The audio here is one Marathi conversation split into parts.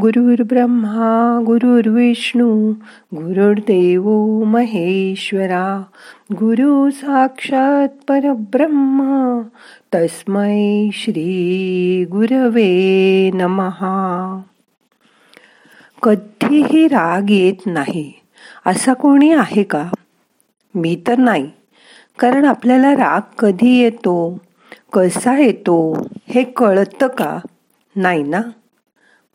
गुरुर्ब्रह्मा गुरुर्विष्णू गुरुर्देव महेश्वरा गुरु साक्षात परब्रह्मा तस्मै श्री गुरवे नमहा कधीही राग येत नाही असा कोणी आहे का? मी तर नाही कारण आपल्याला राग कधी येतो कसा येतो हे कळतं का? नाही ना?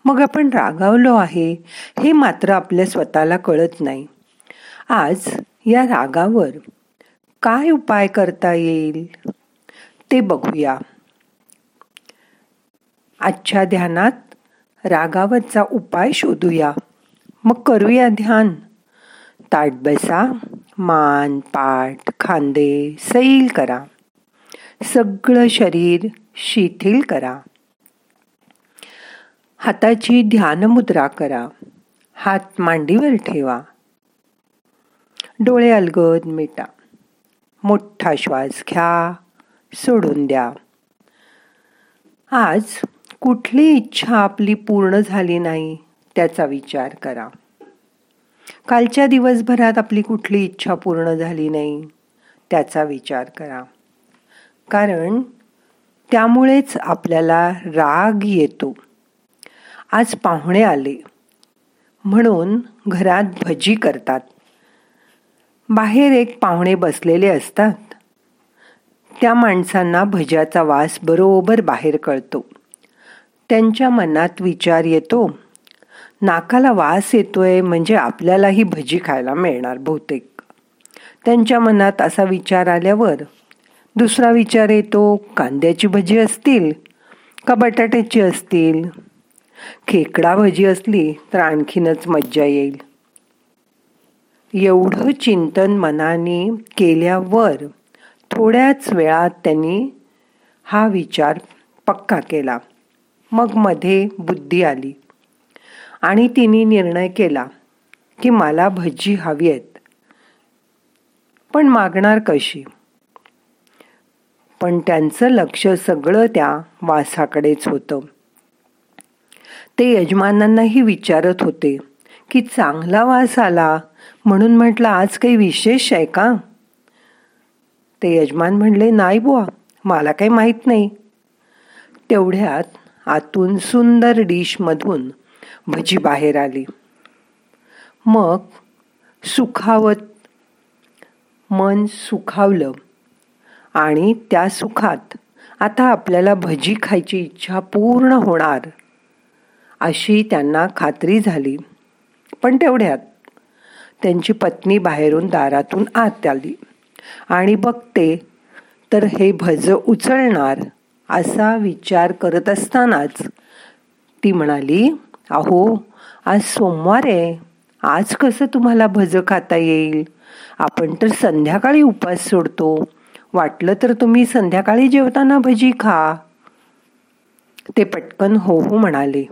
मग आपण रागावलो आहे हे मात्र आपल्या स्वतःला कळत नाही. आज या रागावर काय उपाय करता येईल? ते बघूया. आजच्या ध्यानात रागावरचा उपाय शोधूया. मग करूया ध्यान. ताट बसा मान पाठ खांदे सैल करा. सगळं शरीर शिथिल करा. हाताची ध्यान मुद्रा करा. हात मांडीवर ठेवा. डोळे अलगद मिटा. मोठा श्वास घ्या. सोडून द्या. आज कुठली इच्छा आपली पूर्ण झाली नाही त्याचा विचार करा. कालच्या दिवसभरात आपली कुठली इच्छा पूर्ण झाली नाही त्याचा विचार करा. कारण त्यामुळेच आपल्याला राग येतो. आज पाहुणे आले. म्हणून घरात भजी करतात. बाहेर एक पाहुणे बसलेले असतात. त्या माणसांना भज्याचा वास बरोबर बाहेर कळतो. त्यांच्या मनात विचार येतो नाकाला वास येतोय म्हणजे आपल्यालाही भजी खायला मिळणार बहुतेक. त्यांच्या मनात असा विचार आल्यावर दुसरा विचार येतो कांद्याची भजी असतील का बटाट्याची असतील? खेकडा भजी असली तर आणखीनच मज्जा येईल. एवढं चिंतन मनाने केल्यावर थोड्याच वेळात त्यांनी हा विचार पक्का केला. मग मध्ये बुद्धी आली आणि तिने निर्णय केला की मला भजी हवी आहेत. पण मागणार कशी? पण त्यांचं लक्ष सगळं त्या वासाकडेच होतं. ते यजमानांनाही विचारत होते की चांगला वास आला? म्हणून म्हटलं आज काही विशेष आहे का? ते यजमान म्हणले नाही बुवा मला काही माहीत नाही. तेवढ्यात आतून सुंदर डिशमधून भजी बाहेर आली. मग सुखावत मन सुखावलं आणि त्या सुखात आता आपल्याला भजी खायची इच्छा पूर्ण होणार. अशी त्यांना खात्री झाली. पण तेवढ्यात त्यांची पत्नी बाहेरून दारातून आत आली. आणि बघते तर हे भज उचलणार असा विचार करत असतानाच ती म्हणाली अहो आज सोमवार आहे. आज कसं तुम्हाला भज खाता येईल? आपण तर संध्याकाळी उपास सोडतो. वाटलं तर तुम्ही संध्याकाळी जेवताना भजी खा. ते पटकन हो हो म्हणाले.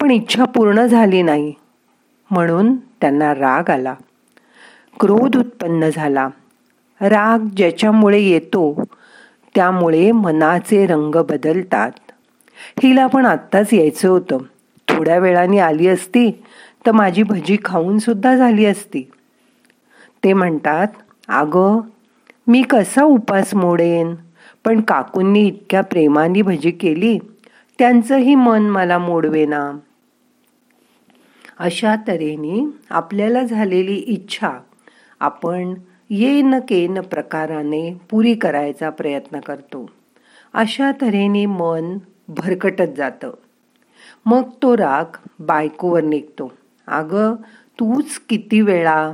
पण इच्छा पूर्ण झाली नाही. म्हणून त्यांना राग आला. क्रोध उत्पन्न झाला. राग ज्याच्यामुळे येतो त्यामुळे मनाचे रंग बदलतात. हिला पण आत्ताच यायचं होतं. थोड्या वेळाने आली असती तर माझी भजी खाऊन सुद्धा झाली असती. ते म्हणतात अगं मी कसा उपास मोडेन? पण काकूंनी इतक्या प्रेमाने भजी केली त्यांचंही मन मला मोडवेना. अशा तऱ्हेने आपल्याला झालेली इच्छा आपण येन केन प्रकाराने पुरी करायचा प्रयत्न करतो. अशा तऱ्हेने मन भरकटत जातं. मग तो राग बायकोवर निघतो. अगं तूच किती वेळा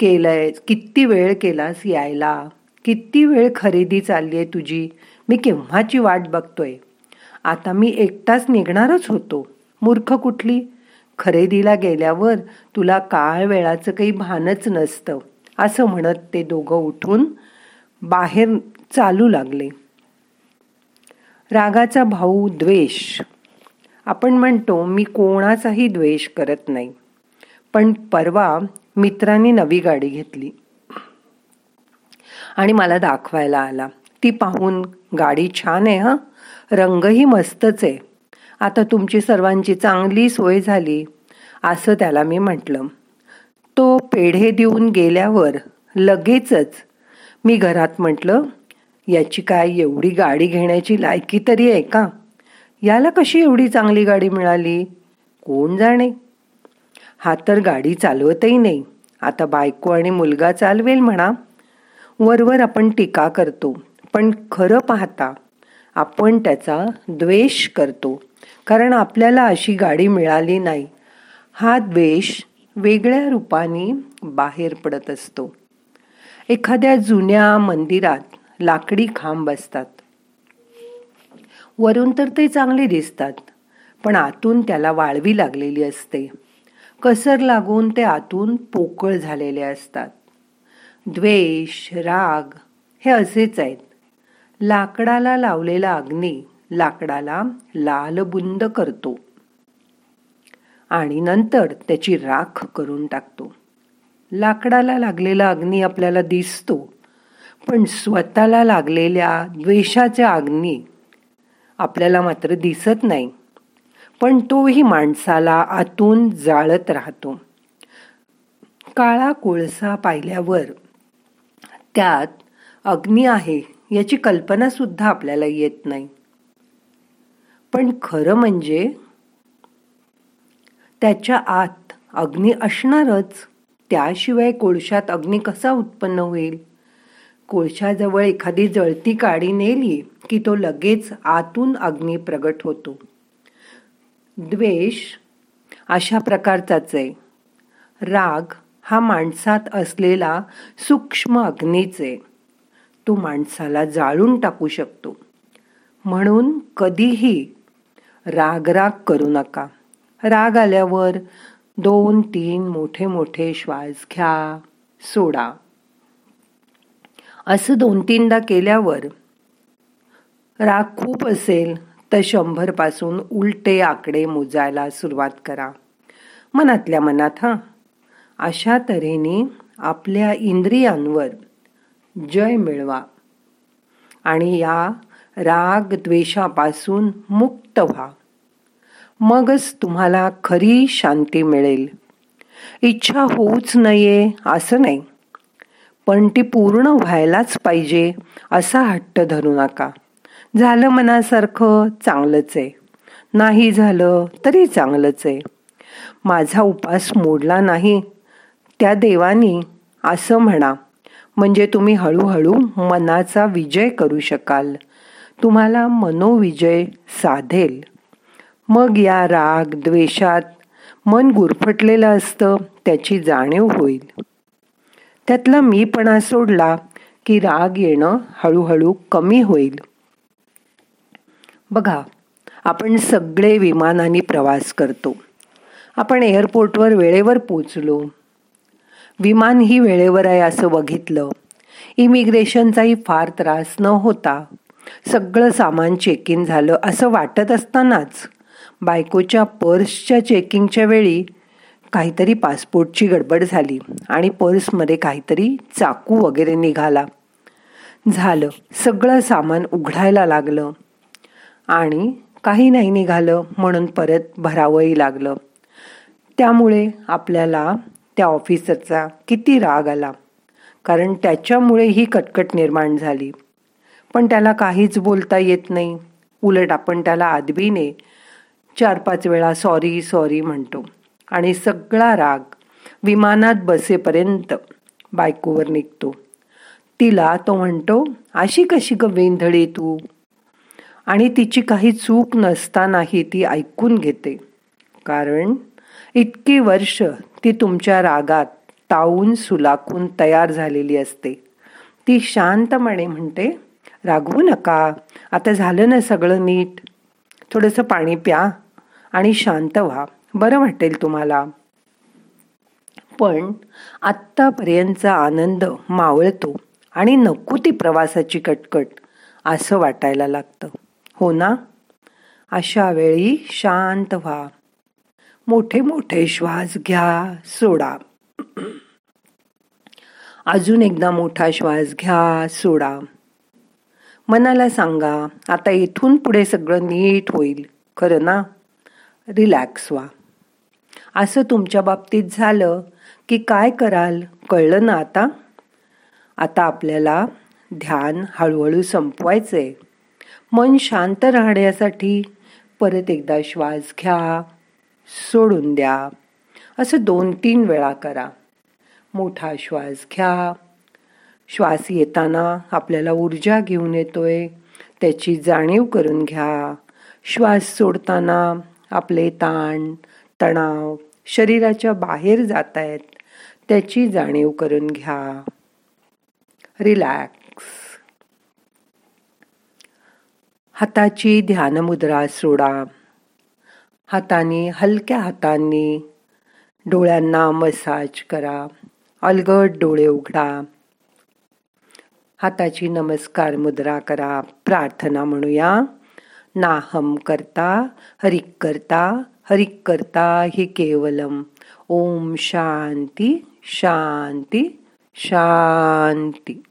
केलंय किती वेळ केलास यायला? किती वेळ खरेदी चालली आहे तुझी? मी केव्हाची वाट बघतोय? आता मी एकटाच निघणारच होतो. मूर्ख कुठली? खरेदीला गेल्यावर तुला काळ वेळाचं काही भानच नसतं असं म्हणत ते दोघं उठून बाहेर चालू लागले. रागाचा भाऊ द्वेष. आपण म्हणतो मी कोणाचाही द्वेष करत नाही पण परवा मित्राने नवी गाडी घेतली. आणि मला दाखवायला आला. ती पाहून गाडी छान आहे हा? रंगही मस्तच आहे. आता तुमची सर्वांची चांगली सोय झाली असं त्याला मी म्हटलं. तो पेढे देऊन गेल्यावर लगेचच मी घरात म्हटलं याची काय एवढी गाडी घेण्याची लायकी तरी आहे का? याला कशी एवढी चांगली गाडी मिळाली? कोण जाणे? हा तर गाडी चालवतही नाही. आता बायको आणि मुलगा चालवेल म्हणा. वरवर आपण टीका करतो पण खरं पाहता आपण त्याचा द्वेष करतो. कारण आपल्याला अशी गाडी मिळाली नाही. हा द्वेष वेगळ्या रूपाने बाहेर पडत असतो. एखाद्या जुन्या मंदिरात लाकडी खांब असतात वरून तर ते चांगले दिसतात पण आतून त्याला वाळवी लागलेली असते. कसर लागून ते आतून पोकळ झालेले असतात. द्वेष राग हे असेच आहेत. लाकडाला लावलेला अग्नी लाकडाला लालबुंद करतो आणि नंतर त्याची राख करून टाकतो. लाकडाला लागलेला अग्नी आपल्याला दिसतो पण स्वतःला लागलेल्या द्वेषाच्या अग्नी आपल्याला मात्र दिसत नाही पण तोही माणसाला आतून जाळत राहतो. काळा कोळसा पाहिल्यावर त्यात अग्नी आहे याची कल्पनासुद्धा आपल्याला येत नाही. पण खरं म्हणजे त्याच्या आत अग्नी असणारच. त्याशिवाय कोळशात अग्नी कसा उत्पन्न होईल? कोळशाजवळ एखादी जळती काडी नेली की तो लगेच आतून अग्नी प्रगट होतो. द्वेष अशा प्रकारचाच आहे. राग हा माणसात असलेला सूक्ष्म अग्नीचे तो माणसाला जाळून टाकू शकतो. म्हणून कधीही राग राग करू नका. राग आल्यावर दोन तीन मोठे मोठे श्वास घ्या. सोडा. असं दोन तीनदा केल्यावर राग खूप असेल तर शंभरपासून उलटे आकडे मोजायला सुरुवात करा. मनातल्या मनात हां. अशा तऱ्हेने आपल्या इंद्रियांवर जय मिळवा. आणि या राग द्वेषापासून मुक्त व्हा. मगच तुम्हाला खरी शांती मिळेल. इच्छा होऊच नये असं नाही. पण ती पूर्ण व्हायलाच पाहिजे असा हट्ट धरू नका. झालं मनासारखं चांगलंच आहे. नाही झालं तरी चांगलंच आहे. माझा उपास मोडला नाही. त्या देवानी असं म्हणा. म्हणजे तुम्ही हळूहळू मनाचा विजय करू शकाल. तुम्हाला मनोविजय साधेल. मग या राग द्वेषात मन गुरफटलेलं असतं त्याची जाणीव होईल. त्यातला मीपणा सोडला की राग येणं हळूहळू कमी होईल. बघा आपण सगळे विमानाने प्रवास करतो. आपण एअरपोर्टवर वेळेवर पोचलो विमान ही वेळेवर आहे असं बघितलं. इमिग्रेशनचाही फार त्रास न होता. सगळं सामान चेक इन झालं असं वाटत असतानाच बायकोच्या पर्सच्या चेकिंगच्या वेळी काहीतरी पासपोर्टची गडबड झाली आणि पर्समध्ये काहीतरी चाकू वगैरे निघाला. झालं. सगळं सामान उघडायला लागलं. आणि काही नाही निघालं म्हणून परत भरावंही लागलं. त्यामुळे आपल्याला त्या ऑफिसरचा किती राग आला. कारण त्याच्यामुळे ही कटकट निर्माण झाली. पण त्याला काहीच बोलता येत नाही. उलट आपण त्याला आदबीने चार पाच वेळा सॉरी सॉरी म्हणतो. आणि सगळा राग विमानात बसेपर्यंत बायकोवर निघतो. तिला तो म्हणतो अशी कशी ग वेंधळे तू? आणि तिची काही चूक नसतानाही ती ऐकून घेते. कारण इतकी वर्ष ती तुमच्या रागात तावून सुलाखून तयार झालेली असते. ती शांतपणे म्हणते रागवू नका. आता झालं ना सगळं नीट. थोडंसं पाणी प्या आणि शांत व्हा. बरं वाटेल तुम्हाला. पण आत्तापर्यंतचा आनंद मावळतो आणि नको ती प्रवासाची कटकट असं वाटायला लागतं. हो ना? अशा वेळी शांत व्हा. मोठे मोठे श्वास घ्या सोडा. अजून एकदा मोठा श्वास घ्या सोडा. मनाला सांगा आता इथून पुढे सगळं नीट होईल. खरं ना? रिलॅक्स व्हा. असं तुमच्या बाबतीत झालं की काय कराल? कळलं ना आता? आता आपल्याला ध्यान हळूहळू संपवायचंय. मन शांत राहण्यासाठी परत एकदा श्वास घ्या सोडून द्या. असं दोन तीन वेळा करा. मोठा श्वास घ्या. श्वास येताना आपल्याला ऊर्जा घेऊन येतोय. त्याची जाणीव करून घ्या. श्वास सोडताना आपले ताण तणाव शरीराच्या बाहेर जात आहेत त्याची जाणीव करून घ्या. रिलॅक्स. हाताची ध्यानमुद्रा सोडा. हाताने हलक्या हातांनी डोळ्यांना मसाज करा. अलगट डोळे उघडा. हाताची नमस्कार मुद्रा करा प्रार्थना म्हणूया. नाहम करता हरिक करता हरिक करता हि केवलम. ओम शांती शांती शांती.